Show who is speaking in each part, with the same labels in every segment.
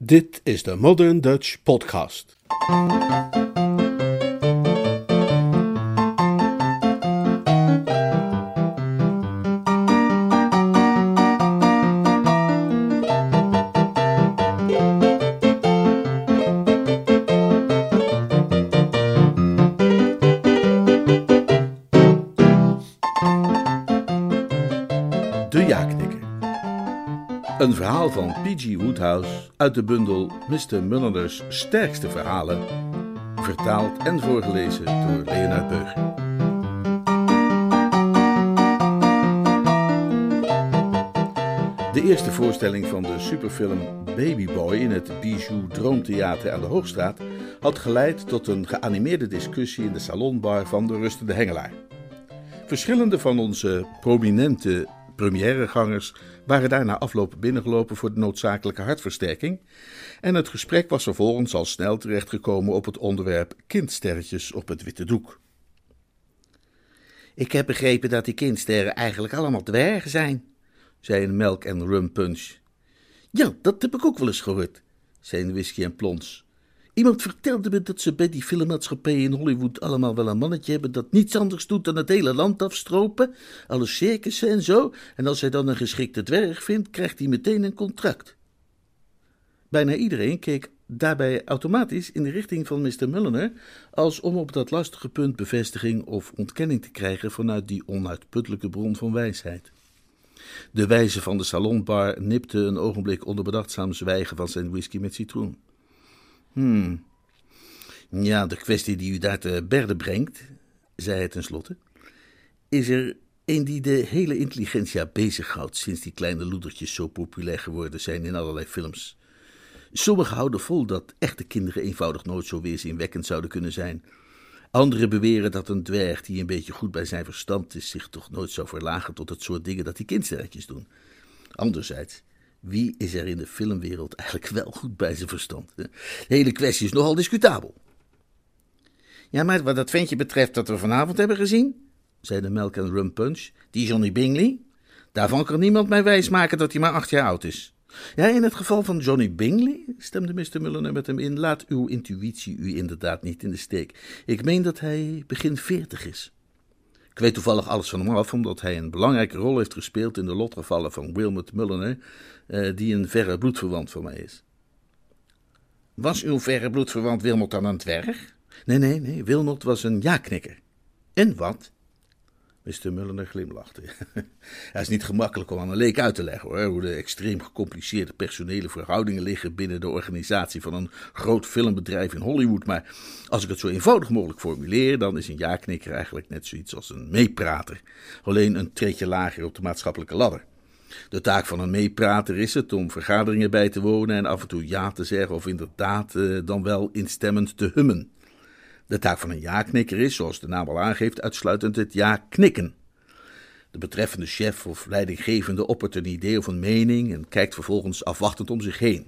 Speaker 1: Dit is de Modern Dutch Podcast. P.G. Woodhouse uit de bundel Mr. Mulliner's sterkste verhalen, vertaald en voorgelezen door Leonard Beuger. De eerste voorstelling van de superfilm Baby Boy in het Bijou Droomtheater aan de Hoogstraat had geleid tot een geanimeerde discussie in de salonbar van de Rustende Hengelaar. Verschillende van onze prominente premièregangers waren daar na afloop binnengelopen voor de noodzakelijke hartversterking. En het gesprek was vervolgens al snel terechtgekomen op het onderwerp kindsterretjes op het witte doek.
Speaker 2: Ik heb begrepen dat die kindsterren eigenlijk allemaal dwergen zijn,
Speaker 1: zei een melk- en rumpunch.
Speaker 2: Ja, dat heb ik ook wel eens gehoord, zei een whisky en plons. Iemand vertelde me dat ze bij die filmmaatschappijen in Hollywood allemaal wel een mannetje hebben dat niets anders doet dan het hele land afstropen, alle circussen en zo, en als hij dan een geschikte dwerg vindt, krijgt hij meteen een contract.
Speaker 1: Bijna iedereen keek daarbij automatisch in de richting van Mr. Mulliner, als om op dat lastige punt bevestiging of ontkenning te krijgen vanuit die onuitputtelijke bron van wijsheid. De wijze van de salonbar nipte een ogenblik onder bedachtzaam zwijgen van zijn whisky met citroen.
Speaker 2: Hmm. Ja, de kwestie die u daar te berde brengt, zei hij tenslotte, is er een die de hele intelligentia bezighoudt sinds die kleine loedertjes zo populair geworden zijn in allerlei films. Sommigen houden vol dat echte kinderen eenvoudig nooit zo weerzinwekkend zouden kunnen zijn. Anderen beweren dat een dwerg die een beetje goed bij zijn verstand is, zich toch nooit zou verlagen tot het soort dingen dat die kindsterretjes doen. Anderzijds, wie is er in de filmwereld eigenlijk wel goed bij zijn verstand? De hele kwestie is nogal discutabel.
Speaker 3: Ja, maar wat dat ventje betreft dat we vanavond hebben gezien, zei de Melk en Rum Punch, die Johnny Bingley, daarvan kan niemand mij wijsmaken dat hij maar acht jaar oud is.
Speaker 1: Ja, in het geval van Johnny Bingley, stemde Mr. Mulliner met hem in, laat uw intuïtie u inderdaad niet in de steek. Ik meen dat hij begin veertig is. Ik weet toevallig alles van hem af, omdat hij een belangrijke rol heeft gespeeld in de lotgevallen van Wilmot Mulliner, eh, die een verre bloedverwant van mij is.
Speaker 3: Was uw verre bloedverwant Wilmot dan een dwerg?
Speaker 1: Nee, nee, nee, Wilmot was een ja-knikker.
Speaker 3: En wat?
Speaker 1: Mr. Mulliner glimlachte. Het is niet gemakkelijk om aan een leek uit te leggen hoor, hoe de extreem gecompliceerde personele verhoudingen liggen binnen de organisatie van een groot filmbedrijf in Hollywood. Maar als ik het zo eenvoudig mogelijk formuleer, dan is een ja-knikker eigenlijk net zoiets als een meeprater. Alleen een treetje lager op de maatschappelijke ladder. De taak van een meeprater is het om vergaderingen bij te wonen en af en toe ja te zeggen of inderdaad eh, dan wel instemmend te hummen. De taak van een ja-knikker is, zoals de naam al aangeeft, uitsluitend het ja-knikken. De betreffende chef of leidinggevende oppert een idee of een mening en kijkt vervolgens afwachtend om zich heen.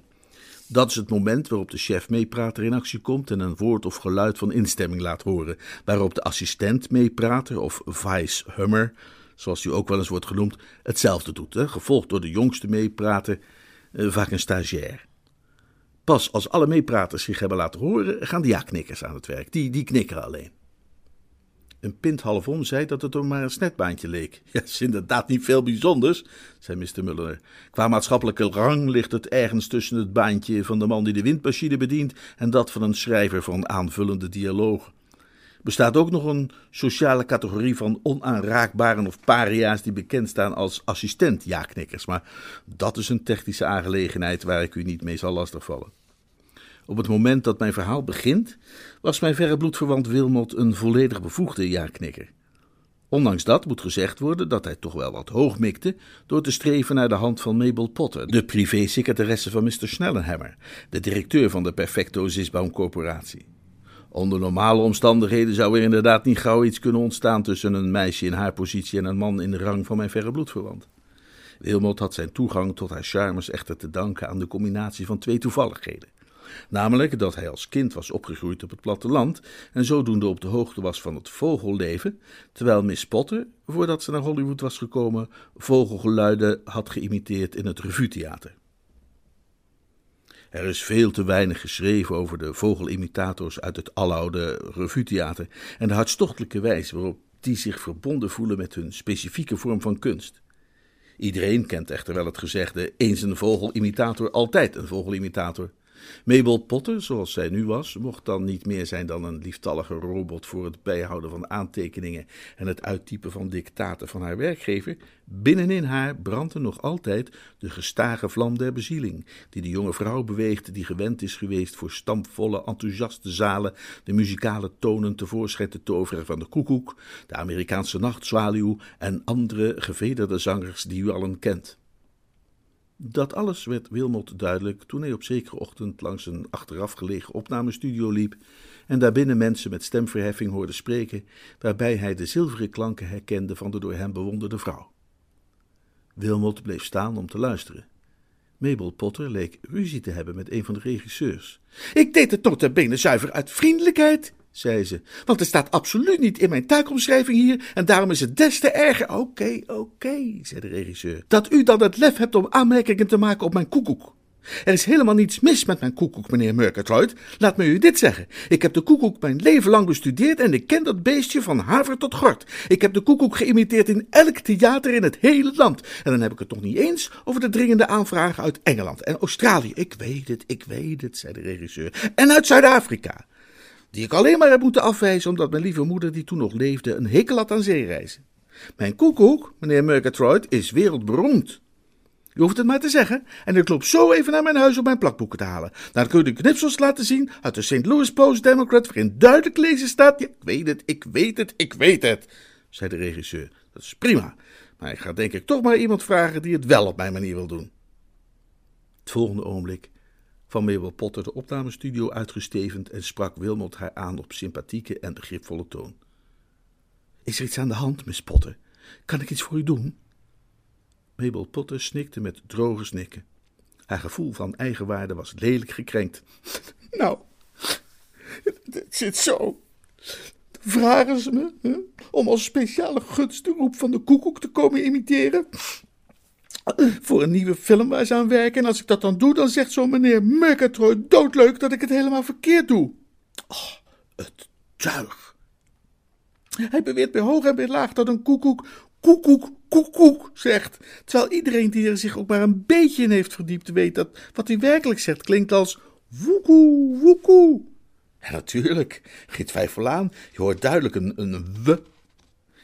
Speaker 1: Dat is het moment waarop de chef meeprater in actie komt en een woord of geluid van instemming laat horen, waarop de assistent meeprater of vice hummer, zoals die ook wel eens wordt genoemd, hetzelfde doet, gevolgd door de jongste meeprater, eh, vaak een stagiair. Pas als alle meepraters zich hebben laten horen, gaan de ja-knikkers aan het werk. Die, die knikken alleen. Een pint halfom zei dat het om maar een snetbaantje leek. Ja, is inderdaad niet veel bijzonders, zei Mr. Muller. Qua maatschappelijke rang ligt het ergens tussen het baantje van de man die de windmachine bedient en dat van een schrijver van aanvullende dialogen. Bestaat ook nog een sociale categorie van onaanraakbaren of paria's die bekend staan als assistent-ja-knikkers, maar dat is een technische aangelegenheid waar ik u niet mee zal lastigvallen. Op het moment dat mijn verhaal begint, was mijn verre bloedverwant Wilmot een volledig bevoegde ja-knikker. Ondanks dat moet gezegd worden dat hij toch wel wat hoog mikte door te streven naar de hand van Mabel Potter, de privé-secretaresse van Mr. Schnellenhammer, de directeur van de Perfecto Zisbaum Corporatie. Onder normale omstandigheden zou er inderdaad niet gauw iets kunnen ontstaan tussen een meisje in haar positie en een man in de rang van mijn verre bloedverwant. Wilmot had zijn toegang tot haar charmes echter te danken aan de combinatie van twee toevalligheden. Namelijk dat hij als kind was opgegroeid op het platteland en zodoende op de hoogte was van het vogelleven, terwijl Miss Potter, voordat ze naar Hollywood was gekomen, vogelgeluiden had geïmiteerd in het revuetheater. Er is veel te weinig geschreven over de vogelimitators uit het aloude revue-theater en de hartstochtelijke wijze waarop die zich verbonden voelen met hun specifieke vorm van kunst. Iedereen kent echter wel het gezegde: eens een vogelimitator, altijd een vogelimitator. Mabel Potter, zoals zij nu was, mocht dan niet meer zijn dan een lieftallige robot voor het bijhouden van aantekeningen en het uittypen van dictaten van haar werkgever. Binnenin haar brandde nog altijd de gestage vlam der bezieling, die de jonge vrouw beweegt die gewend is geweest voor stampvolle, enthousiaste zalen de muzikale tonen tevoorschijn te toveren van de koekoek, de Amerikaanse nachtzwaluw en andere gevederde zangers die u allen kent. Dat alles werd Wilmot duidelijk toen hij op zekere ochtend langs een achteraf gelegen opnamestudio liep en daarbinnen mensen met stemverheffing hoorde spreken, waarbij hij de zilveren klanken herkende van de door hem bewonderde vrouw. Wilmot bleef staan om te luisteren. Mabel Potter leek ruzie te hebben met een van de regisseurs. Ik deed het tot benen zuiver uit vriendelijkheid, zei ze, want er staat absoluut niet in mijn taakomschrijving hier en daarom is het des te erger. Oké, oké, zei de regisseur, dat u dan het lef hebt om aanmerkingen te maken op mijn koekoek. Er is helemaal niets mis met mijn koekoek, meneer Murgatroyd. Laat me u dit zeggen. Ik heb de koekoek mijn leven lang bestudeerd en ik ken dat beestje van haver tot gort. Ik heb de koekoek geïmiteerd in elk theater in het hele land. En dan heb ik het toch niet eens over de dringende aanvragen uit Engeland en Australië. Ik weet het, ik weet het, zei de regisseur. En uit Zuid-Afrika die ik alleen maar heb moeten afwijzen omdat mijn lieve moeder, die toen nog leefde, een hekel had aan zeereizen. Mijn koekoek, meneer Murgatroyd, is wereldberoemd. U hoeft het maar te zeggen en ik loop zo even naar mijn huis om mijn plakboeken te halen. Dan kun je knipsels laten zien uit de St. Louis Post-Democrat waarin duidelijk lezen staat... Ja, ik weet het, ik weet het, ik weet het, zei de regisseur. Dat is prima, maar ik ga denk ik toch maar iemand vragen die het wel op mijn manier wil doen. Het volgende ogenblik van Mabel Potter de opnamestudio uitgestevend en sprak Wilmot haar aan op sympathieke en begripvolle toon. Is er iets aan de hand, Miss Potter? Kan ik iets voor u doen? Mabel Potter snikte met droge snikken. Haar gevoel van eigenwaarde was lelijk gekrenkt. Nou, het zit zo. Vragen ze me om als speciale gunst de roep van de koekoek te komen imiteren voor een nieuwe film waar ze aan werken. En als ik dat dan doe, dan zegt zo'n meneer Murgatroyd doodleuk dat ik het helemaal verkeerd doe. Oh, het tuig. Hij beweert bij hoog en bij laag dat een koekoek koekoek, koekoek zegt. Terwijl iedereen die er zich ook maar een beetje in heeft verdiept weet dat wat hij werkelijk zegt klinkt als woekoe, woekoe. Ja, natuurlijk, geen twijfel aan. Je hoort duidelijk een, een w.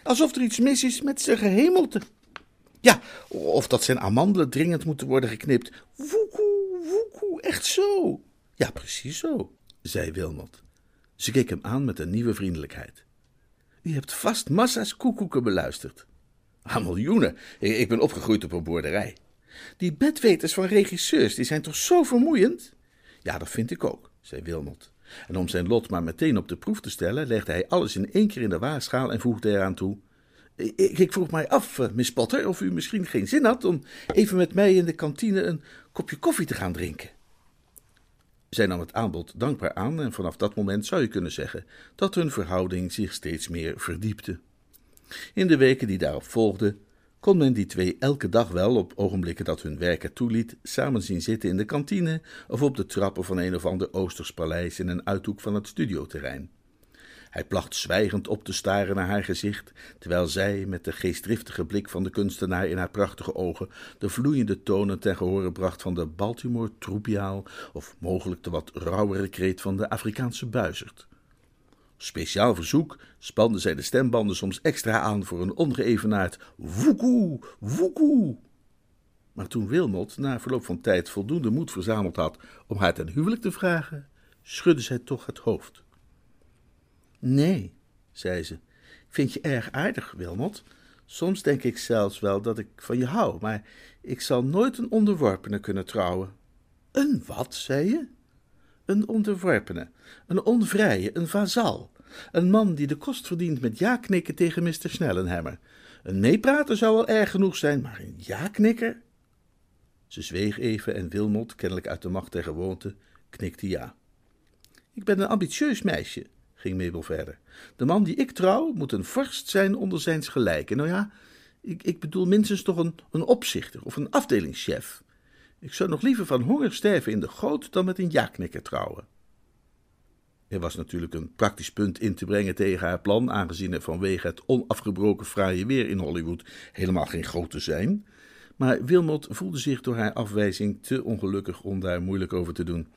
Speaker 1: Alsof er iets mis is met zijn gehemelte. Ja, of dat zijn amandelen dringend moeten worden geknipt. Woekoe, woekoe, echt zo. Ja, precies zo, zei Wilmot. Ze keek hem aan met een nieuwe vriendelijkheid. U hebt vast massa's koekoeken beluisterd. Ah, miljoenen. Ik ben opgegroeid op een boerderij. Die bedweters van regisseurs, die zijn toch zo vermoeiend? Ja, dat vind ik ook, zei Wilmot. En om zijn lot maar meteen op de proef te stellen, legde hij alles in één keer in de waagschaal en voegde eraan toe: ik, ik vroeg mij af, uh, Miss Potter, of u misschien geen zin had om even met mij in de kantine een kopje koffie te gaan drinken. Zij nam het aanbod dankbaar aan en vanaf dat moment zou je kunnen zeggen dat hun verhouding zich steeds meer verdiepte. In de weken die daarop volgden, kon men die twee elke dag wel, op ogenblikken dat hun werk het toeliet, samen zien zitten in de kantine of op de trappen van een of ander Oosters paleis in een uithoek van het studioterrein. Hij placht zwijgend op te staren naar haar gezicht, terwijl zij, met de geestdriftige blik van de kunstenaar in haar prachtige ogen, de vloeiende tonen ten gehore bracht van de Baltimore troupiaal, of mogelijk de wat rauwere kreet van de Afrikaanse buizerd. Speciaal verzoek spande zij de stembanden soms extra aan voor een ongeëvenaard woekoe, woekoe. Maar toen Wilmot na verloop van tijd voldoende moed verzameld had om haar ten huwelijk te vragen, schudde zij toch het hoofd. Nee, zei ze. Ik vind je erg aardig, Wilmot. Soms denk ik zelfs wel dat ik van je hou, maar ik zal nooit een onderworpene kunnen trouwen. Een wat, zei je? Een onderworpene, een onvrije, een vazal. Een man die de kost verdient met ja-knikken tegen Mr. Snellenhammer. Een meeprater zou wel erg genoeg zijn, maar een ja-knikker? Ze zweeg even en Wilmot, kennelijk uit de macht der gewoonte, knikte ja. Ik ben een ambitieus meisje, ging Mabel verder. De man die ik trouw moet een vorst zijn onder zijns gelijken. Nou ja, ik, ik bedoel minstens toch een, een opzichter of een afdelingschef.
Speaker 2: Ik zou nog liever van honger sterven in de goot dan met een jaaknikker trouwen. Er was natuurlijk een praktisch punt in te brengen tegen haar plan, aangezien er vanwege het onafgebroken fraaie weer in Hollywood helemaal geen grote zijn. Maar Wilmot voelde zich door haar afwijzing te ongelukkig om daar moeilijk over te doen.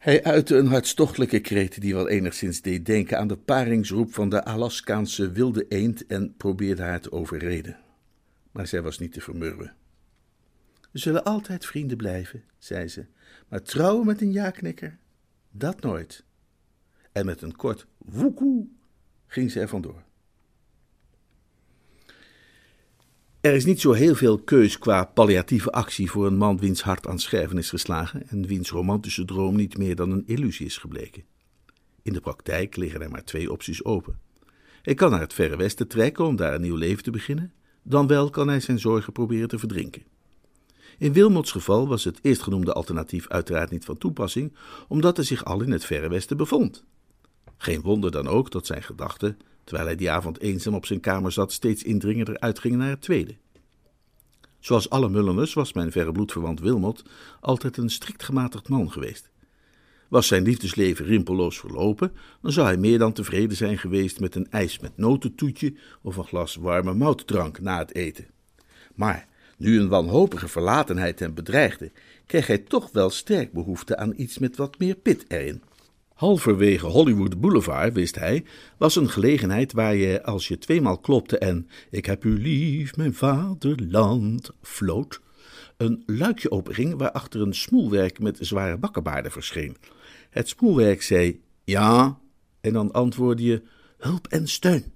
Speaker 2: Hij uitte een hartstochtelijke kreet die wel enigszins deed denken aan de paringsroep van de Alaskaanse wilde eend en probeerde haar te overreden. Maar zij was niet te vermurwen. We zullen altijd vrienden blijven, zei ze, maar trouwen met een ja-knikker, dat nooit. En met een kort woekoe ging ze er vandoor. Er is niet zo heel veel keus qua palliatieve actie voor een man wiens hart aan scherven is geslagen en wiens romantische droom niet meer dan een illusie is gebleken. In de praktijk liggen er maar twee opties open. Hij kan naar het Verre Westen trekken om daar een nieuw leven te beginnen, dan wel kan hij zijn zorgen proberen te verdrinken. In Wilmots geval was het eerstgenoemde alternatief uiteraard niet van toepassing, omdat hij zich al in het Verre Westen bevond. Geen wonder dan ook dat zijn gedachten, terwijl hij die avond eenzaam op zijn kamer zat, steeds indringender uitgingen naar het tweede. Zoals alle Mulleners was mijn verre bloedverwant Wilmot altijd een strikt gematigd man geweest. Was zijn liefdesleven rimpelloos verlopen, dan zou hij meer dan tevreden zijn geweest met een ijs met notentoetje of een glas warme moutdrank na het eten. Maar nu een wanhopige verlatenheid hem bedreigde, kreeg hij toch wel sterk behoefte aan iets met wat meer pit erin. Halverwege Hollywood Boulevard, wist hij, was een gelegenheid waar je, als je tweemaal klopte en Ik heb u lief, mijn vaderland, floot, een luikje openging waarachter een smoelwerk met zware bakkenbaarden verscheen. Het smoelwerk zei ja, en dan antwoordde je hulp en steun,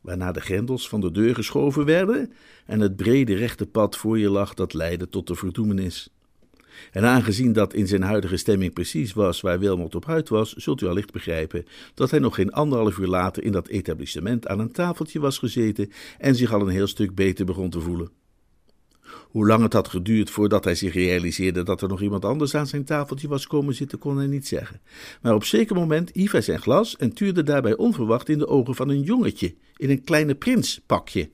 Speaker 2: waarna de grendels van de deur geschoven werden en het brede rechte pad voor je lag dat leidde tot de verdoemenis. En aangezien dat in zijn huidige stemming precies was waar Wilmot op uit was, zult u allicht begrijpen dat hij nog geen anderhalf uur later in dat etablissement aan een tafeltje was gezeten en zich al een heel stuk beter begon te voelen. Hoe lang het had geduurd voordat hij zich realiseerde dat er nog iemand anders aan zijn tafeltje was komen zitten, kon hij niet zeggen. Maar op zeker moment hief hij zijn glas en tuurde daarbij onverwacht in de ogen van een jongetje in een kleine prinspakje.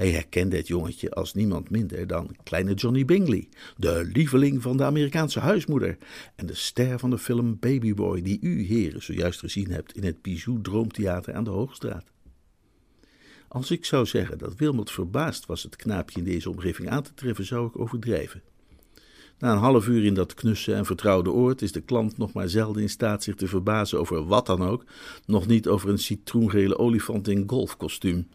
Speaker 2: Hij herkende het jongetje als niemand minder dan kleine Johnny Bingley, de lieveling van de Amerikaanse huismoeder en de ster van de film Babyboy, die u, heren, zojuist gezien hebt in het Bijou Droomtheater aan de Hoogstraat. Als ik zou zeggen dat Wilmot verbaasd was het knaapje in deze omgeving aan te treffen, zou ik overdrijven. Na een half uur in dat knusse en vertrouwde oord is de klant nog maar zelden in staat zich te verbazen over wat dan ook, nog niet over een citroengele olifant in golfkostuum.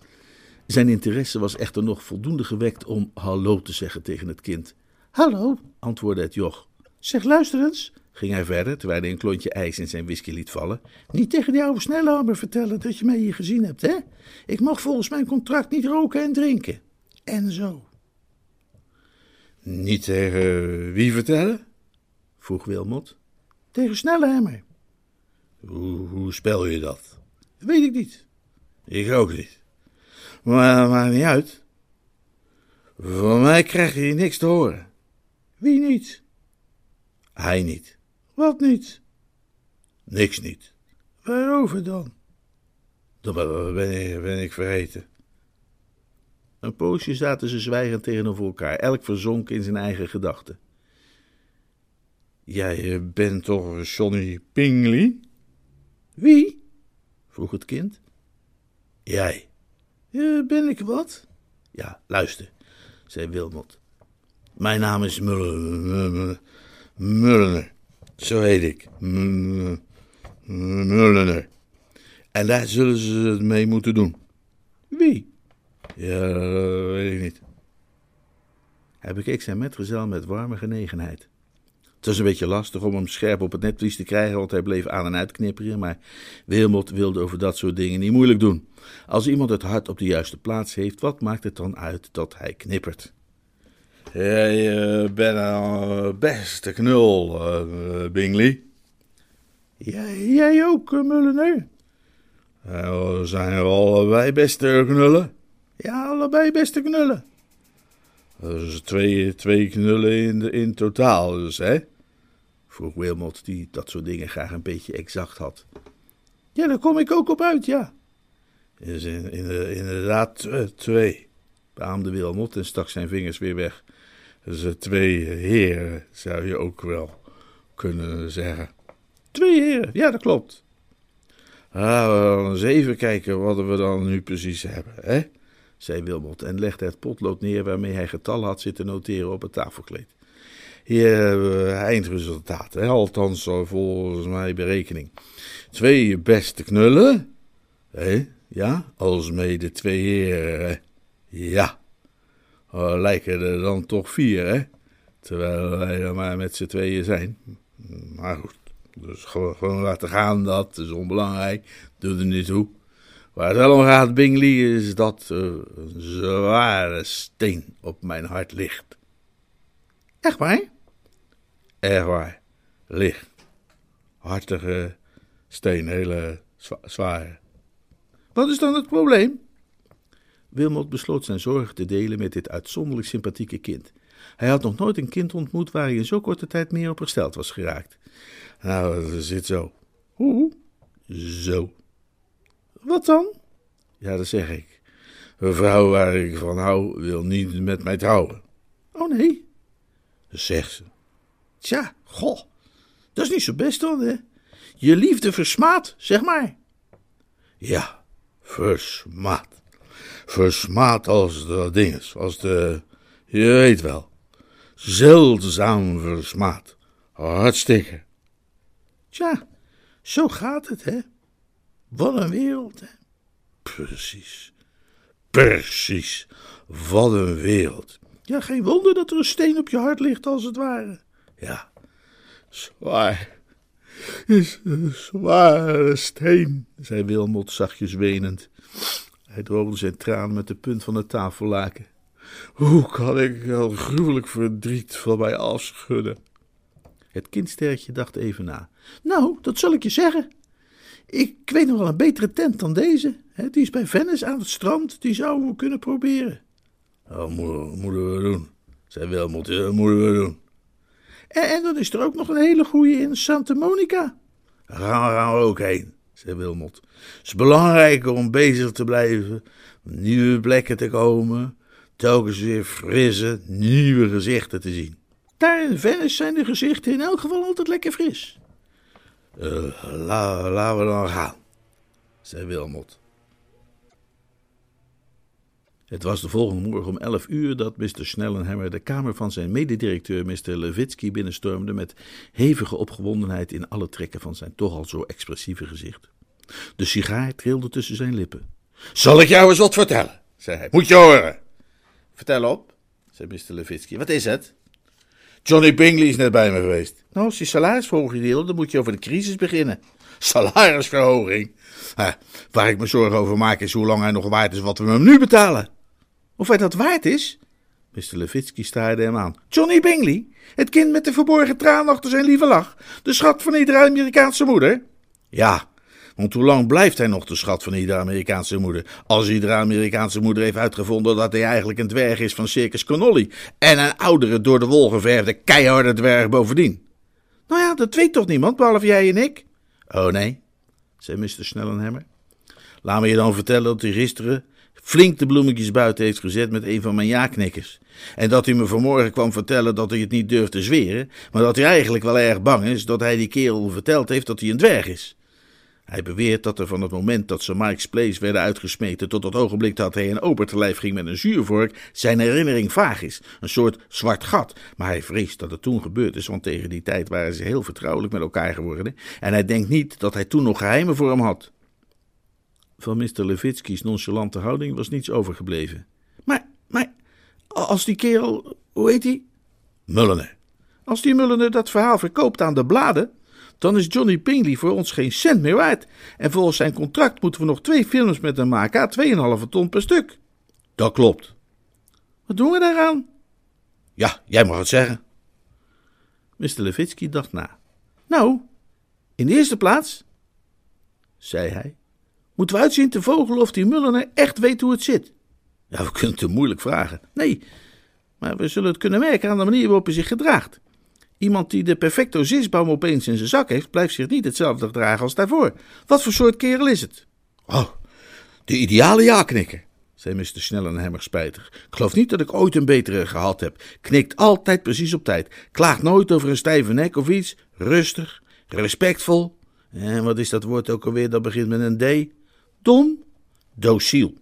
Speaker 2: Zijn interesse was echter nog voldoende gewekt om hallo te zeggen tegen het kind. Hallo, antwoordde het joch. Zeg, luister eens, ging hij verder, terwijl hij een klontje ijs in zijn whisky liet vallen. Niet tegen die oude snelhammer vertellen dat je mij hier gezien hebt, hè? Ik mag volgens mijn contract niet roken en drinken. En zo.
Speaker 1: Niet tegen wie vertellen? vroeg Wilmot.
Speaker 2: Tegen Snelhammer.
Speaker 1: Hoe, hoe spel je dat?
Speaker 2: Weet ik niet.
Speaker 1: Ik ook niet. Maar maakt niet uit. Van mij krijg je niks te horen.
Speaker 2: Wie niet?
Speaker 1: Hij niet.
Speaker 2: Wat niet?
Speaker 1: Niks niet.
Speaker 2: Waarover dan?
Speaker 1: Dat ben ik, ben ik vergeten.
Speaker 2: Een poosje zaten ze zwijgend tegenover elkaar, elk verzonken in zijn eigen gedachten.
Speaker 1: Jij bent toch Johnny Pingley?
Speaker 2: Wie? vroeg het kind.
Speaker 1: Jij.
Speaker 2: Uh, ben ik wat?
Speaker 1: Ja, luister, zei Wilmot. Mijn naam is Mullener. Zo heet ik. Mullener. En daar zullen ze het mee moeten doen.
Speaker 2: Wie?
Speaker 1: Ja, weet ik niet.
Speaker 2: Hij bekeek zijn metgezel met warme genegenheid. Het was een beetje lastig om hem scherp op het netvlies te krijgen, want hij bleef aan en uit knipperen, maar Wilmot wilde over dat soort dingen niet moeilijk doen. Als iemand het hart op de juiste plaats heeft, wat maakt het dan uit dat hij knippert?
Speaker 1: Jij uh, bent een beste knul, uh, Bingley.
Speaker 2: Jij, jij ook, Mullener?
Speaker 1: Uh, zijn er allebei beste knullen?
Speaker 2: Ja, allebei beste knullen.
Speaker 1: Dus twee, twee knullen in, de, in totaal dus, hè? Vroeg Wilmot, die dat soort dingen graag een beetje exact had.
Speaker 2: Ja, daar kom ik ook op uit, ja.
Speaker 1: Is in, in, inderdaad twee, beaamde Wilmot en stak zijn vingers weer weg. Ze twee heren, zou je ook wel kunnen zeggen. Twee heren, ja, dat klopt. Ah, we eens even kijken wat we dan nu precies hebben, hè? zei Wilmot en legde het potlood neer waarmee hij getallen had zitten noteren op het tafelkleed. Hier hebben we eindresultaat, hè? althans volgens mijn berekening. Twee beste knullen, hè? Ja, alsmede twee heren, ja. Oh, lijken er dan toch vier, hè? Terwijl wij maar met z'n tweeën zijn. Maar goed, dus gewoon, laten gaan, dat is onbelangrijk, doe er niet toe. Waar het wel om gaat, Bingley, is dat een zware steen op mijn hart ligt.
Speaker 3: Echt waar?
Speaker 1: Echt waar. Licht. Hartige steen, hele zware.
Speaker 3: Wat is dan het probleem?
Speaker 2: Wilmot besloot zijn zorgen te delen met dit uitzonderlijk sympathieke kind. Hij had nog nooit een kind ontmoet waar hij in zo korte tijd meer op hersteld was geraakt.
Speaker 1: Nou, het zit zo. Hoe? Zo.
Speaker 3: Wat dan?
Speaker 1: Ja, dat zeg ik. Een vrouw waar ik van hou, wil niet met mij trouwen.
Speaker 3: Oh nee?
Speaker 1: Dat zegt ze.
Speaker 3: Tja, goh. Dat is niet zo best dan, hè? Je liefde versmaad, zeg maar.
Speaker 1: Ja, versmaad. Versmaad als de dinges, als de... Je weet wel. Zeldzaam versmaad. Hartstikke.
Speaker 3: Tja, zo gaat het, hè? Wat een wereld, hè?
Speaker 1: Precies. Precies. Wat een wereld.
Speaker 3: Ja, geen wonder dat er een steen op je hart ligt, als het ware.
Speaker 1: Ja, zwaar. Is een zware steen, zei Wilmot zachtjes wenend. Hij droogde zijn tranen met de punt van het tafellaken. Hoe kan ik al gruwelijk verdriet van mij afschudden?
Speaker 2: Het kindsterretje dacht even na.
Speaker 3: Nou, dat zal ik je zeggen. Ik weet nog wel een betere tent dan deze. Die is bij Venice aan het strand. Die zouden we kunnen proberen.
Speaker 1: Dat moeten we doen, zei Wilmot. Dat moeten we doen.
Speaker 3: En, dan is er ook nog een hele goede in Santa Monica.
Speaker 1: Daar gaan, we, ook heen, zei Wilmot. Het is belangrijker om bezig te blijven, nieuwe plekken te komen, telkens weer frisse, nieuwe gezichten te zien.
Speaker 3: Daar in Venice zijn de gezichten in elk geval altijd lekker fris.
Speaker 1: Uh, laten we dan gaan, zei Wilmot.
Speaker 2: Het was de volgende morgen om elf uur dat Mr. Snellenhammer de kamer van zijn mededirecteur Mr. Levitsky binnenstormde met hevige opgewondenheid in alle trekken van zijn toch al zo expressieve gezicht. De sigaar trilde tussen zijn lippen.
Speaker 1: Zal ik jou eens wat vertellen? zei hij. Moet je horen.
Speaker 2: Vertel op, zei Mr. Levitsky. Wat is het?
Speaker 1: Johnny Bingley is net bij me geweest.
Speaker 3: Nou, als je salarisverhoging wil, dan moet je over de crisis beginnen.
Speaker 1: Salarisverhoging? waar ik me zorgen over maak is hoe lang hij nog waard is wat we hem nu betalen.
Speaker 3: Of hij dat waard is?
Speaker 2: Mr. Levitsky staarde hem aan.
Speaker 3: Johnny Bingley? Het kind met de verborgen traan achter zijn lieve lach? De schat van iedere Amerikaanse moeder?
Speaker 1: Ja, want hoe lang blijft hij nog de schat van iedere Amerikaanse moeder? Als iedere Amerikaanse moeder heeft uitgevonden dat hij eigenlijk een dwerg is van Circus Connolly. En een oudere, door de wol geverfde, keiharde dwerg bovendien.
Speaker 3: Nou ja, dat weet toch niemand, behalve jij en ik?
Speaker 1: Oh nee, zei Mr. Snellenhammer. Laat me je dan vertellen dat hij gisteren flink de bloemetjes buiten heeft gezet met een van mijn ja-knikkers. En dat hij me vanmorgen kwam vertellen dat hij het niet durft te zweren, maar dat hij eigenlijk wel erg bang is dat hij die kerel verteld heeft dat hij een dwerg is. Hij beweert dat er van het moment dat ze Mike's Place werden uitgesmeten tot het ogenblik dat hij een te lijf ging met een zuurvork, zijn herinnering vaag is. Een soort zwart gat. Maar hij vreest dat het toen gebeurd is, want tegen die tijd waren ze heel vertrouwelijk met elkaar geworden. En hij denkt niet dat hij toen nog geheimen voor hem had.
Speaker 2: Van Mr. Levitsky's nonchalante houding was niets overgebleven.
Speaker 3: Maar, maar, als die kerel, hoe heet die?
Speaker 1: Mulliner.
Speaker 3: Als die Mulliner dat verhaal verkoopt aan de bladen, dan is Johnny Pingley voor ons geen cent meer waard. En volgens zijn contract moeten we nog twee films met hem maken, 2,5 ton per stuk.
Speaker 1: Dat klopt.
Speaker 3: Wat doen we daaraan?
Speaker 1: Ja, jij mag het zeggen.
Speaker 2: Mr. Levitsky dacht na.
Speaker 3: Nou, in de eerste plaats, zei hij, moeten we uitzien te vogelen of die Mulliner echt weet hoe het zit.
Speaker 1: Ja, we kunnen het moeilijk vragen.
Speaker 3: Nee, maar we zullen het kunnen merken aan de manier waarop hij zich gedraagt. Iemand die de perfecto zisbaum opeens in zijn zak heeft, blijft zich niet hetzelfde gedragen als daarvoor. Wat voor soort kerel is het?
Speaker 1: Oh, de ideale ja-knikker,
Speaker 2: zei Mr. Snellenhammer spijtig. Ik geloof niet dat ik ooit een betere gehad heb. Knikt altijd precies op tijd. Klaagt nooit over een stijve nek of iets. Rustig, respectvol. En wat is dat woord ook alweer dat begint met een D? Dom? Dociel.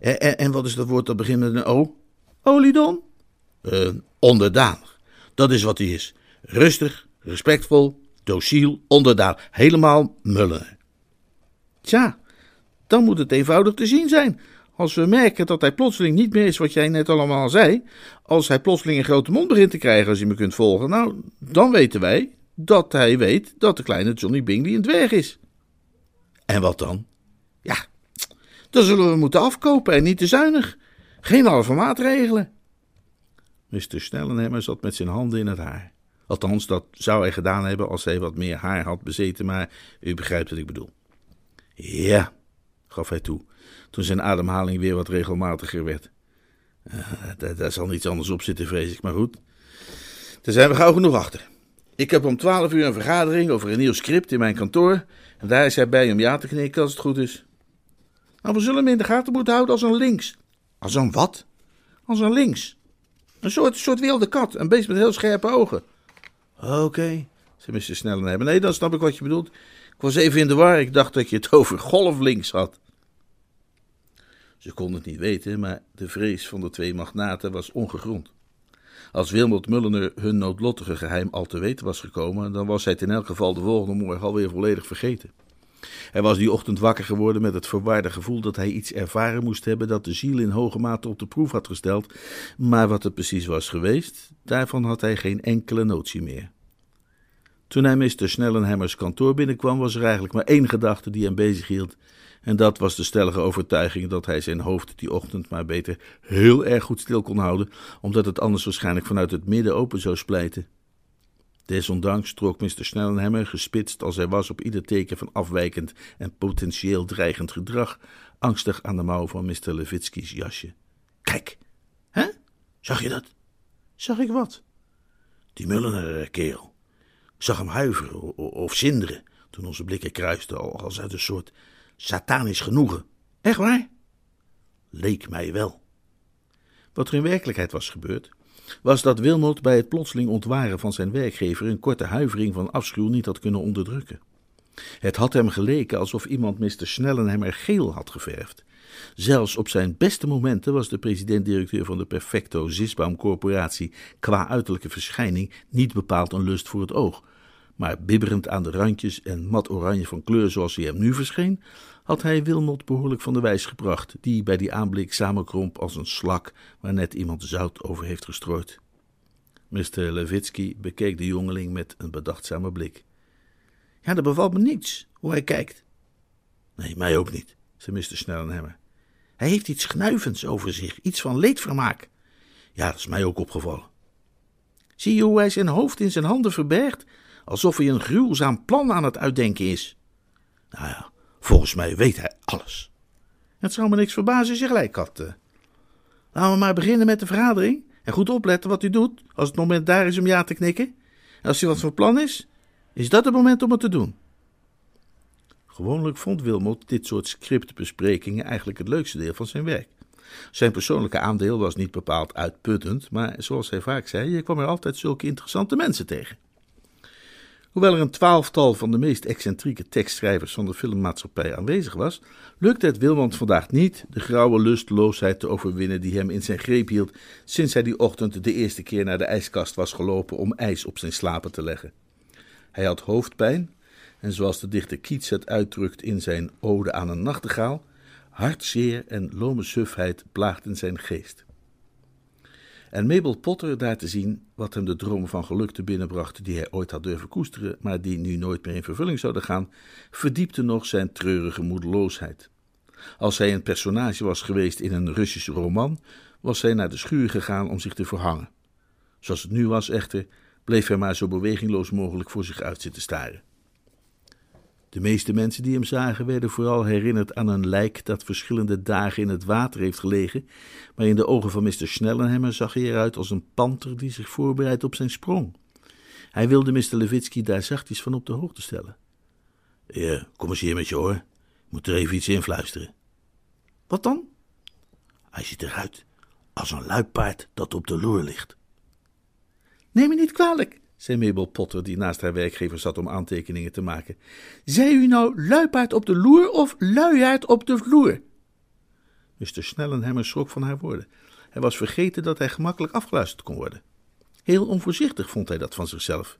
Speaker 2: En, en, wat is dat woord dat begint met een O? Oliedom? Uh, onderdanig. Dat is wat hij is. Rustig, respectvol, dociel, onderdaan. Helemaal mullen. Tja, dan moet het eenvoudig te zien zijn. Als we merken dat hij plotseling niet meer is wat jij net allemaal zei, als hij plotseling een grote mond begint te krijgen, als je me kunt volgen, nou, dan weten wij dat hij weet dat de kleine Johnny Bingley een dwerg is. En wat dan? Ja, dan zullen we moeten afkopen en niet te zuinig. Geen halve maatregelen. Mr. Snellenhammer zat met zijn handen in het haar. Althans, dat zou hij gedaan hebben als hij wat meer haar had bezeten, maar u begrijpt wat ik bedoel. Ja, gaf hij toe, toen zijn ademhaling weer wat regelmatiger werd. Daar, daar, zal niets anders op zitten, vrees ik, maar goed. Daar zijn we gauw genoeg achter. Ik heb om twaalf uur een vergadering over een nieuw script in mijn kantoor. En daar is hij bij om ja te knikken als het goed is. Nou, we zullen hem in de gaten moeten houden als een links. Als een wat? Als een links. Een soort, soort wilde kat, een beest met heel scherpe ogen. Oké, okay, zei Mr. Snellenheimer. Nee, dan snap ik wat je bedoelt. Ik was even in de war, ik dacht dat je het over golflinks had. Ze konden het niet weten, maar de vrees van de twee magnaten was ongegrond. Als Wilmot Mulliner hun noodlottige geheim al te weten was gekomen, dan was hij het in elk geval de volgende morgen alweer volledig vergeten. Hij was die ochtend wakker geworden met het verwaarde gevoel dat hij iets ervaren moest hebben dat de ziel in hoge mate op de proef had gesteld, maar wat het precies was geweest, daarvan had hij geen enkele notie meer. Toen hij Mr. Snellenhammers kantoor binnenkwam, was er eigenlijk maar één gedachte die hem bezighield, en dat was de stellige overtuiging dat hij zijn hoofd die ochtend maar beter heel erg goed stil kon houden, omdat het anders waarschijnlijk vanuit het midden open zou splijten. Desondanks trok Mr. Snellenhammer, gespitst als hij was op ieder teken van afwijkend en potentieel dreigend gedrag, angstig aan de mouw van Mr. Levitsky's jasje. Kijk, hè? Zag je dat? Zag ik wat? Die Mulliner kerel. Ik zag hem huiveren of zinderen toen onze blikken kruisten, als uit een soort satanisch genoegen. Echt waar? Leek mij wel. Wat er in werkelijkheid was gebeurd, was dat Wilmot bij het plotseling ontwaren van zijn werkgever een korte huivering van afschuw niet had kunnen onderdrukken. Het had hem geleken alsof iemand Mr. Snellenhammer geel had geverfd. Zelfs op zijn beste momenten was de president-directeur van de Perfecto Zisbaum Corporatie qua uiterlijke verschijning niet bepaald een lust voor het oog. Maar bibberend aan de randjes en mat oranje van kleur zoals hij hem nu verscheen, had hij Wilmot behoorlijk van de wijs gebracht, die bij die aanblik samenkromp als een slak waar net iemand zout over heeft gestrooid. Mr. Levitsky bekeek de jongeling met een bedachtzame blik. Ja, dat bevalt me niets, hoe hij kijkt. Nee, mij ook niet, zei Mr. Snellenhammer. Hij heeft iets gnuivends over zich, iets van leedvermaak. Ja, dat is mij ook opgevallen. Zie je hoe hij zijn hoofd in zijn handen verbergt, alsof hij een gruwzaam plan aan het uitdenken is? Nou ja, Volgens mij weet hij alles. Het zou me niks verbazen als je gelijk had. Laten we maar beginnen met de vergadering. En goed opletten wat u doet als het moment daar is om ja te knikken. En als u wat van plan is, is dat het moment om het te doen. Gewoonlijk vond Wilmot dit soort scriptbesprekingen eigenlijk het leukste deel van zijn werk. Zijn persoonlijke aandeel was niet bepaald uitputtend, maar zoals hij vaak zei, je kwam er altijd zulke interessante mensen tegen. Hoewel er een twaalftal van de meest excentrieke tekstschrijvers van de filmmaatschappij aanwezig was, lukte het Wilmond vandaag niet de grauwe lusteloosheid te overwinnen die hem in zijn greep hield sinds hij die ochtend de eerste keer naar de ijskast was gelopen om ijs op zijn slapen te leggen. Hij had hoofdpijn en zoals de dichter Keats het uitdrukt in zijn Ode aan een nachtegaal, hartzeer en lome sufheid plaagden zijn geest. En Mabel Potter daar te zien wat hem de dromen van geluk te binnenbracht die hij ooit had durven koesteren, maar die nu nooit meer in vervulling zouden gaan, verdiepte nog zijn treurige moedeloosheid. Als hij een personage was geweest in een Russische roman, was hij naar de schuur gegaan om zich te verhangen. Zoals het nu was echter, bleef hij maar zo bewegingloos mogelijk voor zich uit zitten staren. De meeste mensen die hem zagen werden vooral herinnerd aan een lijk dat verschillende dagen in het water heeft gelegen, maar in de ogen van Mr. Snellenhammer zag hij eruit als een panter die zich voorbereidt op zijn sprong. Hij wilde Mr. Levitsky daar zachtjes van op de hoogte stellen. Ja, kom eens hier met je hoor. Ik moet er even iets in fluisteren. Wat dan? Hij ziet eruit als een luipaard dat op de loer ligt.
Speaker 3: Neem me niet kwalijk, zei Mabel Potter, die naast haar werkgever zat om aantekeningen te maken. Zei u nou luipaard op de loer of luiaard op de vloer? Mr. Snellenhammer schrok van haar woorden. Hij was vergeten dat hij gemakkelijk afgeluisterd kon worden. Heel onvoorzichtig vond hij dat van zichzelf.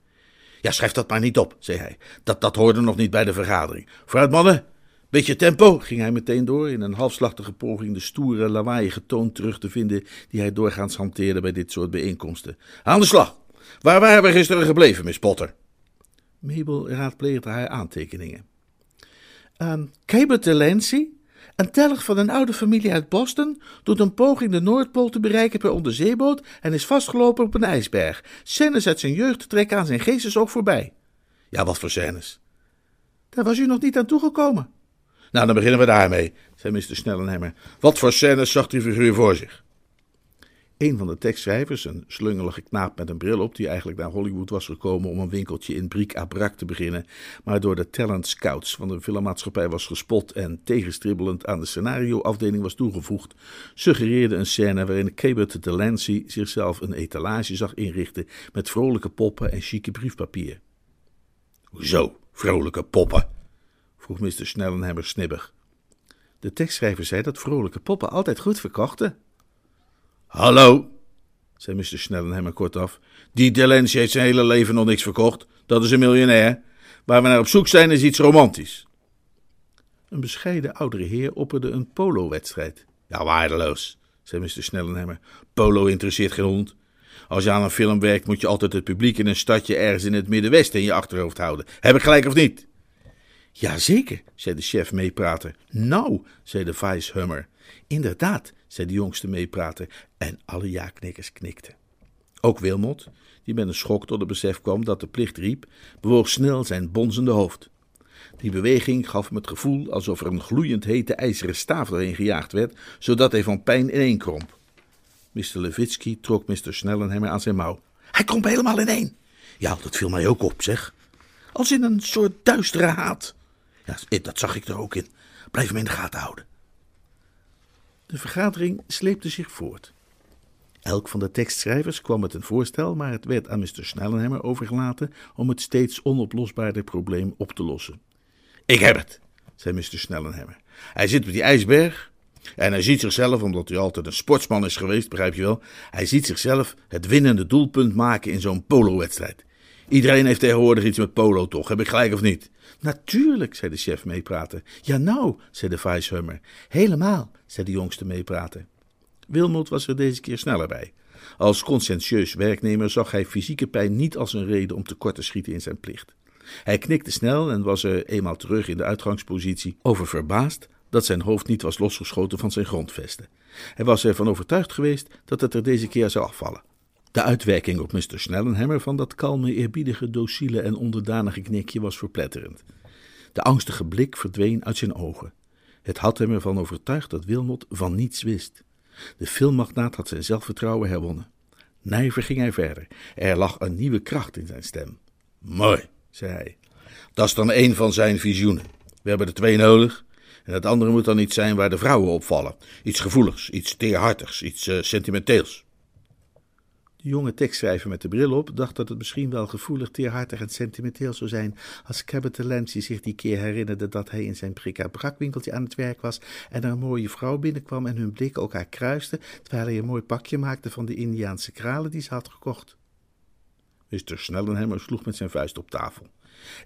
Speaker 2: Ja, schrijf dat maar niet op, zei hij. Dat, dat hoorde nog niet bij de vergadering. Vooruit, mannen. Beetje tempo, ging hij meteen door, in een halfslachtige poging de stoere, lawaaiige toon terug te vinden die hij doorgaans hanteerde bij dit soort bijeenkomsten. Aan de slag! Waar waren we gisteren gebleven, Miss Potter?
Speaker 3: Mabel raadpleegde haar aantekeningen. Um, Cable Delancey, een telg van een oude familie uit Boston, doet een poging de Noordpool te bereiken per onderzeeboot en is vastgelopen op een ijsberg. Scènes uit zijn jeugd trekken aan zijn geestesoog voorbij.
Speaker 2: Ja, wat voor scènes?
Speaker 3: Daar was u nog niet aan toegekomen.
Speaker 2: Nou, dan beginnen we daarmee, zei Mr. Snellenhammer. Wat voor scènes zag die figuur voor zich?
Speaker 3: Een van de tekstschrijvers, een slungelige knaap met een bril op, die eigenlijk naar Hollywood was gekomen om een winkeltje in à te beginnen, maar door de talent scouts van de filmmaatschappij was gespot en tegenstribbelend aan de scenarioafdeling was toegevoegd, suggereerde een scène waarin Cabot Delancey zichzelf een etalage zag inrichten met vrolijke poppen en chique briefpapier.
Speaker 2: Hoezo, vrolijke poppen?
Speaker 3: vroeg Mr. Snellenhammer snibbig. De tekstschrijver zei dat vrolijke poppen altijd goed verkochten.
Speaker 2: Hallo, zei Mr. Snellenhammer kortaf. Die Delancey heeft zijn hele leven nog niks verkocht. Dat is een miljonair. Waar we naar op zoek zijn is iets romantisch.
Speaker 3: Een bescheiden oudere heer opperde een polo-wedstrijd.
Speaker 2: Ja, waardeloos, zei Mr. Snellenhammer. Polo interesseert geen hond. Als je aan een film werkt, moet je altijd het publiek in een stadje ergens in het Middenwesten in je achterhoofd houden. Heb ik gelijk of niet?
Speaker 3: Jazeker, zei de chef meeprater. Nou, zei de vice-hummer. Inderdaad, zei de jongste meeprater, en alle ja-knikkers knikten. Ook Wilmot, die met een schok tot het besef kwam dat de plicht riep, bewoog snel zijn bonzende hoofd. Die beweging gaf hem het gevoel alsof er een gloeiend hete ijzeren staaf doorheen gejaagd werd, zodat hij van pijn ineenkromp. Mr. Levitsky trok Mr. Snellenhammer aan zijn mouw.
Speaker 2: Hij kromp helemaal ineen. Ja, dat viel mij ook op, zeg. Als in een soort duistere haat. Ja, dat zag ik er ook in. Blijf hem in de gaten houden.
Speaker 3: De vergadering sleepte zich voort. Elk van de tekstschrijvers kwam met een voorstel, maar het werd aan Mr. Snellenhammer overgelaten om het steeds onoplosbare probleem op te lossen.
Speaker 2: Ik heb het, zei Mr. Snellenhammer. Hij zit op die ijsberg en hij ziet zichzelf, omdat hij altijd een sportsman is geweest, begrijp je wel, hij ziet zichzelf het winnende doelpunt maken in zo'n polo-wedstrijd. Iedereen heeft tegenwoordig iets met polo, toch? Heb ik gelijk of niet?
Speaker 3: Natuurlijk, zei de chef meepraten. Ja, nou, zei de vice-hummer. Helemaal, zei de jongste meepraten. Wilmot was er deze keer sneller bij. Als conscientieus werknemer zag hij fysieke pijn niet als een reden om tekort te schieten in zijn plicht. Hij knikte snel en was er eenmaal terug in de uitgangspositie over verbaasd dat zijn hoofd niet was losgeschoten van zijn grondvesten. Hij was ervan overtuigd geweest dat het er deze keer zou afvallen. De uitwerking op Mr. Snellenhammer van dat kalme, eerbiedige, docile en onderdanige knikje was verpletterend. De angstige blik verdween uit zijn ogen. Het had hem ervan overtuigd dat Wilmot van niets wist. De filmmagnaat had zijn zelfvertrouwen herwonnen. Nijver ging hij verder. Er lag een nieuwe kracht in zijn stem.
Speaker 2: Mooi, zei hij. Dat is dan een van zijn visioenen. We hebben er twee nodig. En het andere moet dan iets zijn waar de vrouwen opvallen. Iets gevoeligs, iets teerhartigs, iets uh, sentimenteels.
Speaker 3: De jonge tekstschrijver met de bril op dacht dat het misschien wel gevoelig, teerhartig en sentimenteel zou zijn als Cabot Delancey zich die keer herinnerde dat hij in zijn prik-à-brak-winkeltje aan het werk was en er een mooie vrouw binnenkwam en hun blik elkaar kruisten terwijl hij een mooi pakje maakte van de Indiaanse kralen die ze had gekocht.
Speaker 2: Mr. Snellenhammer sloeg met zijn vuist op tafel.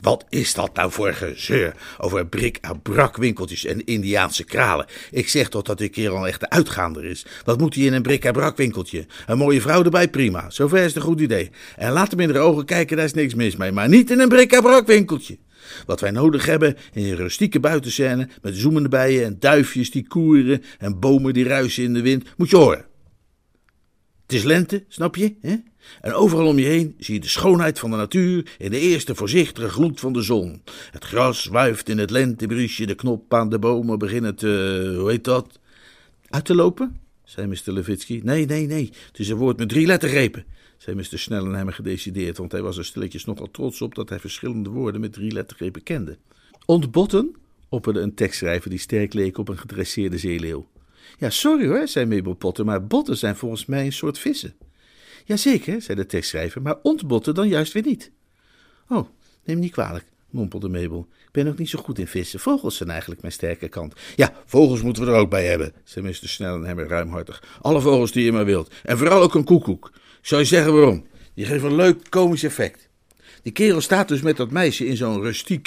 Speaker 2: Wat is dat nou voor gezeur over brik-à-brak winkeltjes en Indiaanse kralen? Ik zeg toch dat die kerel een echte uitgaander is. Wat moet hij in een brik-à-brak winkeltje? Een mooie vrouw erbij, prima. Zover is het een goed idee. En laat hem in de ogen kijken, daar is niks mis mee. Maar niet in een brik-à-brak winkeltje. Wat wij nodig hebben is een rustieke buitenscène met zoemende bijen en duifjes die koeren en bomen die ruisen in de wind. Moet je horen. Het is lente, snap je? Hè? En overal om je heen zie je de schoonheid van de natuur in de eerste voorzichtige gloed van de zon. Het gras wuift in het lentebriesje, de knop aan de bomen beginnen te, hoe heet dat?
Speaker 3: Uit te lopen? zei Mr. Levitsky. Nee, nee, nee, het is een woord met drie lettergrepen, zei Mr. Snellenheimer gedecideerd, want hij was er stilletjes nogal trots op dat hij verschillende woorden met drie lettergrepen kende. Ontbotten? opperde een tekstschrijver die sterk leek op een gedresseerde zeeleeuw. Ja, sorry hoor, zei Mabel Potter, maar botten zijn volgens mij een soort vissen. Jazeker, zei de tekstschrijver, maar ontbotten dan juist weer niet. Oh, neem niet kwalijk, mompelde Mabel. Ik ben ook niet zo goed in vissen. Vogels zijn eigenlijk mijn sterke kant. Ja, vogels moeten we er ook bij hebben, zei Mr. Snellenhammer ruimhartig. Alle vogels die je maar wilt. En vooral ook een koekoek. Zou je zeggen waarom? Die geven een leuk komisch effect. Die kerel staat dus met dat meisje in zo'n rustiek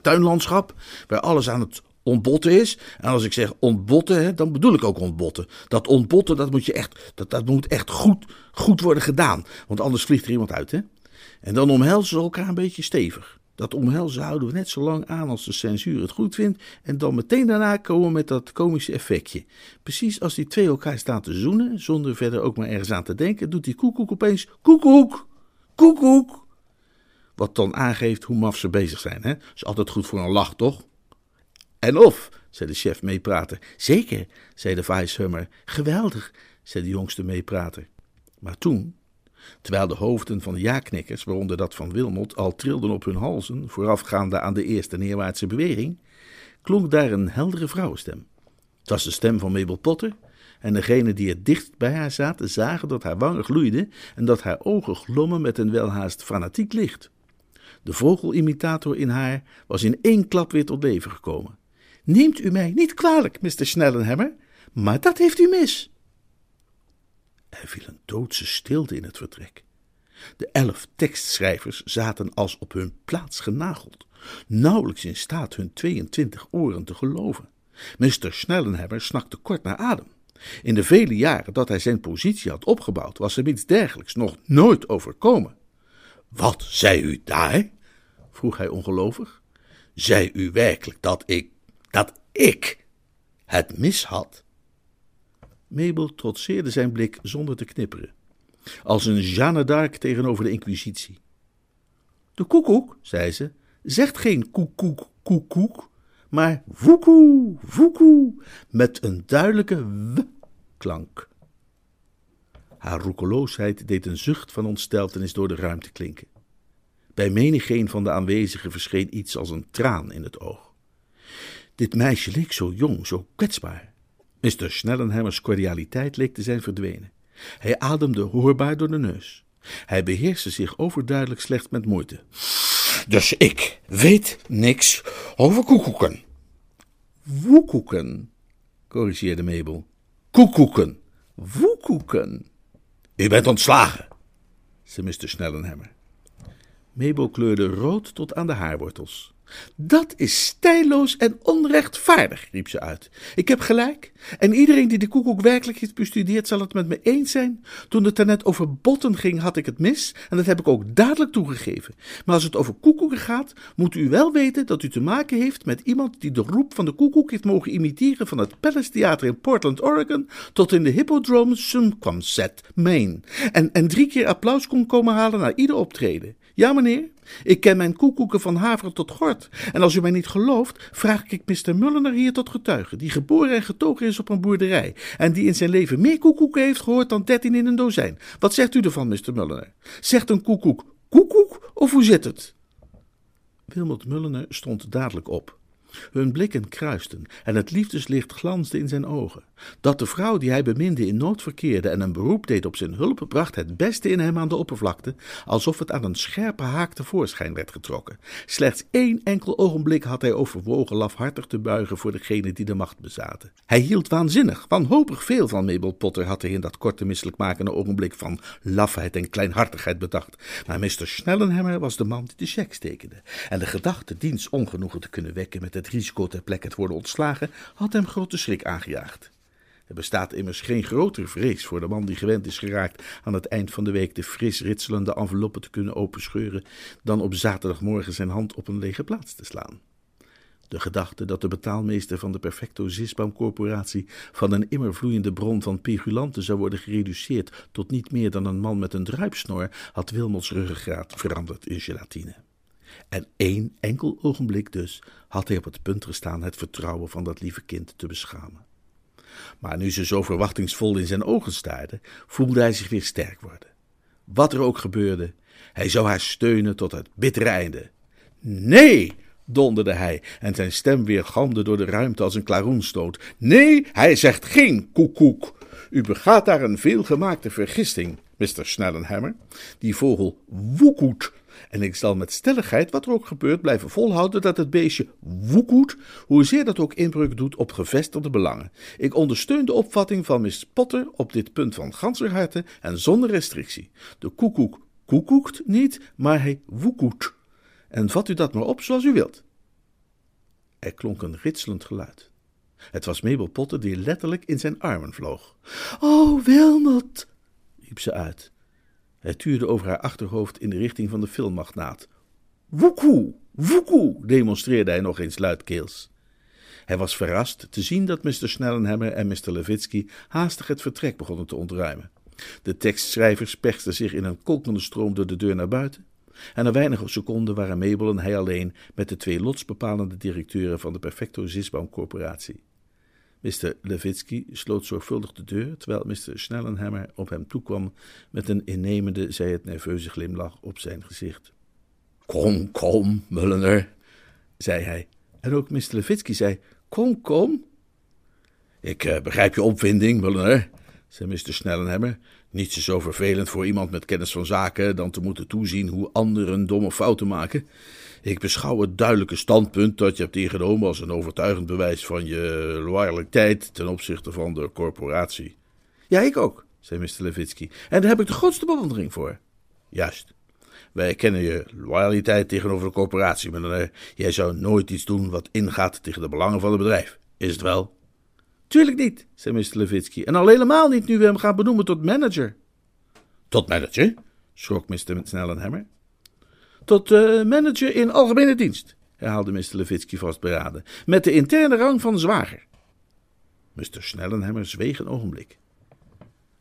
Speaker 3: tuinlandschap, waar alles aan het ontbotten is. En als ik zeg ontbotten, hè, dan bedoel ik ook ontbotten. Dat ontbotten, dat moet, je echt, dat, dat moet echt goed, goed worden gedaan. Want anders vliegt er iemand uit. Hè? En dan omhelzen ze elkaar een beetje stevig. Dat omhelzen houden we net zo lang aan als de censuur het goed vindt. En dan meteen daarna komen we met dat komische effectje. Precies als die twee elkaar staan te zoenen, zonder verder ook maar ergens aan te denken, doet die koekoek opeens koekoek, koekoek. Wat dan aangeeft hoe maf ze bezig zijn. Hè? Is altijd goed voor een lach, toch? En of, zei de chef meeprater. Zeker, zei de vice Geweldig, zei de jongste meeprater. Maar toen, terwijl de hoofden van de ja-knikkers, waaronder dat van Wilmot, al trilden op hun halzen, voorafgaande aan de eerste neerwaartse beweging, klonk daar een heldere vrouwenstem. Het was de stem van Mabel Potter, en degenen die het dicht bij haar zaten zagen dat haar wangen gloeiden en dat haar ogen glommen met een welhaast fanatiek licht. De vogelimitator in haar was in één klap weer tot leven gekomen. Neemt u mij niet kwalijk, Mr. Snellenhammer, maar dat heeft u mis. Er viel een doodse stilte in het vertrek. De elf tekstschrijvers zaten als op hun plaats genageld, nauwelijks in staat hun 22 oren te geloven. Mr. Snellenhammer snakte kort naar adem. In de vele jaren dat hij zijn positie had opgebouwd, was hem iets dergelijks nog nooit overkomen. Wat zei u daar? vroeg hij ongelovig. Zei u werkelijk dat ik dat ik het mis had? Mabel trotseerde zijn blik zonder te knipperen, als een Jeanne d'Arc tegenover de Inquisitie. De koekoek, zei ze, zegt geen koekoek, koekoek, maar woekoe, woekoe, met een duidelijke w-klank. Haar roekeloosheid deed een zucht van ontsteltenis door de ruimte klinken. Bij menigeen van de aanwezigen verscheen iets als een traan in het oog. Dit meisje leek zo jong, zo kwetsbaar. Mr. Snellenhammers cordialiteit leek te zijn verdwenen. Hij ademde hoorbaar door de neus. Hij beheerste zich overduidelijk slechts met moeite. Dus ik weet niks over koekoeken. Woekoeken, corrigeerde Mabel. Koekoeken. Woekoeken. U bent ontslagen, zei Mr. Snellenhammer. Mabel kleurde rood tot aan de haarwortels. Dat is stijloos en onrechtvaardig, riep ze uit. Ik heb gelijk. En iedereen die de koekoek werkelijk heeft bestudeerd, zal het met me eens zijn. Toen het daarnet over botten ging, had ik het mis. En dat heb ik ook dadelijk toegegeven. Maar als het over koekoeken gaat, moet u wel weten dat u te maken heeft met iemand die de roep van de koekoek heeft mogen imiteren van het Palace Theater in Portland, Oregon, tot in de Hippodrome Sunquamset, Maine. En, en drie keer applaus kon komen halen na ieder optreden. Ja, meneer, ik ken mijn koekoeken van haver tot gort. En als u mij niet gelooft, vraag ik Mr. Mulliner hier tot getuige, die geboren en getogen is op een boerderij en die in zijn leven meer koekoeken heeft gehoord dan dertien in een dozijn. Wat zegt u ervan, Mr. Mulliner? Zegt een koekoek koekoek of hoe zit het? Wilmot Mulliner stond dadelijk op. Hun blikken kruisten en het liefdeslicht glansde in zijn ogen. Dat de vrouw die hij beminde in nood verkeerde en een beroep deed op zijn hulp, bracht het beste in hem aan de oppervlakte, alsof het aan een scherpe haak tevoorschijn werd getrokken. Slechts één enkel ogenblik had hij overwogen lafhartig te buigen voor degene die de macht bezaten. Hij hield waanzinnig, wanhopig veel van Mabel Potter had hij in dat korte misselijkmakende ogenblik van lafheid en kleinhartigheid bedacht. Maar Mr. Snellenhammer was de man die de cheque tekende, en de gedachte diens ongenoegen te kunnen wekken met het risico ter plekke te worden ontslagen, had hem grote schrik aangejaagd. Er bestaat immers geen grotere vrees voor de man die gewend is geraakt aan het eind van de week de fris ritselende enveloppen te kunnen openscheuren, dan op zaterdagmorgen zijn hand op een lege plaats te slaan. De gedachte dat de betaalmeester van de Perfecto Zisbaum Corporatie van een immervloeiende bron van pegulanten zou worden gereduceerd tot niet meer dan een man met een druipsnor, had Wilmots ruggengraat veranderd in gelatine. En één enkel ogenblik dus had hij op het punt gestaan het vertrouwen van dat lieve kind te beschamen. Maar nu ze zo verwachtingsvol in zijn ogen staarde, voelde hij zich weer sterk worden. Wat er ook gebeurde, hij zou haar steunen tot het bittere einde. Nee, donderde hij, en zijn stem weergalmde door de ruimte als een klaroenstoot. Nee, hij zegt geen koekoek. U begaat daar een veelgemaakte vergisting, Mr. Snellenhammer. Die vogel woekoet. En ik zal met stelligheid, wat er ook gebeurt, blijven volhouden dat het beestje woekoet, hoezeer dat ook inbreuk doet op gevestigde belangen. Ik ondersteun de opvatting van Miss Potter op dit punt van ganser harte en zonder restrictie. De koekoek koekoekt niet, maar hij woekoet. En vat u dat maar op zoals u wilt. Er klonk een ritselend geluid. Het was Mabel Potter die letterlijk in zijn armen vloog. Oh, Wilmot, riep ze uit. Hij tuurde over haar achterhoofd in de richting van de filmmagnaat. Woekoe, woekoe, demonstreerde hij nog eens luidkeels. Hij was verrast te zien dat Mr. Snellenhammer en Mr. Levitsky haastig het vertrek begonnen te ontruimen. De tekstschrijvers persten zich in een kolkende stroom door de deur naar buiten. En na weinige seconden waren Mabel en hij alleen met de twee lotsbepalende directeuren van de Perfecto Zisbaum Corporatie. Mr. Levitsky sloot zorgvuldig de deur, terwijl Mr. Snellenhammer op hem toekwam met een innemende, zij het nerveuze glimlach op zijn gezicht. Kom, kom, Mulliner, zei hij. En ook Mr. Levitsky zei, kom, kom. Ik uh, begrijp je opwinding, Mulliner, zei Mr. Snellenhammer. Niets is zo vervelend voor iemand met kennis van zaken dan te moeten toezien hoe anderen domme fouten maken. Ik beschouw het duidelijke standpunt dat je hebt ingenomen als een overtuigend bewijs van je loyaliteit ten opzichte van de corporatie. Ja, ik ook, zei Mr. Levitsky. En daar heb ik de grootste bewondering voor. Juist. Wij kennen je loyaliteit tegenover de corporatie, maar jij zou nooit iets doen wat ingaat tegen de belangen van het bedrijf. Is het wel? Tuurlijk niet, zei Mr. Levitsky. En al helemaal niet nu we hem gaan benoemen tot manager. Tot manager? schrok Mr. Snellenhammer. Tot manager in algemene dienst, herhaalde Mr. Levitsky vastberaden, met de interne rang van zwager. Mr. Snellenhammer zweeg een ogenblik.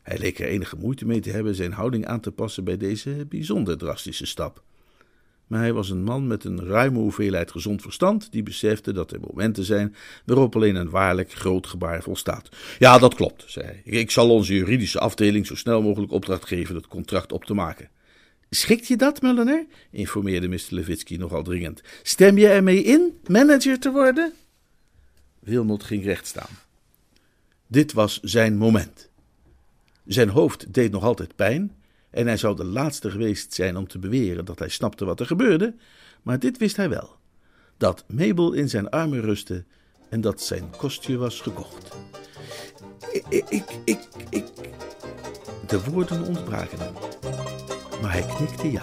Speaker 3: Hij leek er enige moeite mee te hebben zijn houding aan te passen bij deze bijzonder drastische stap maar hij was een man met een ruime hoeveelheid gezond verstand, die besefte dat er momenten zijn waarop alleen een waarlijk groot gebaar volstaat. Ja, dat klopt, zei hij. Ik zal onze juridische afdeling zo snel mogelijk opdracht geven het contract op te maken. Schikt je dat, Mulliner? informeerde Mr. Levitsky nogal dringend. Stem je ermee in manager te worden? Wilmot ging recht staan. Dit was zijn moment. Zijn hoofd deed nog altijd pijn en hij zou de laatste geweest zijn om te beweren dat hij snapte wat er gebeurde, maar dit wist hij wel: dat Mabel in zijn armen rustte en dat zijn kostje was gekocht. Ik, ik, ik, ik. De woorden ontbraken hem, maar hij knikte ja.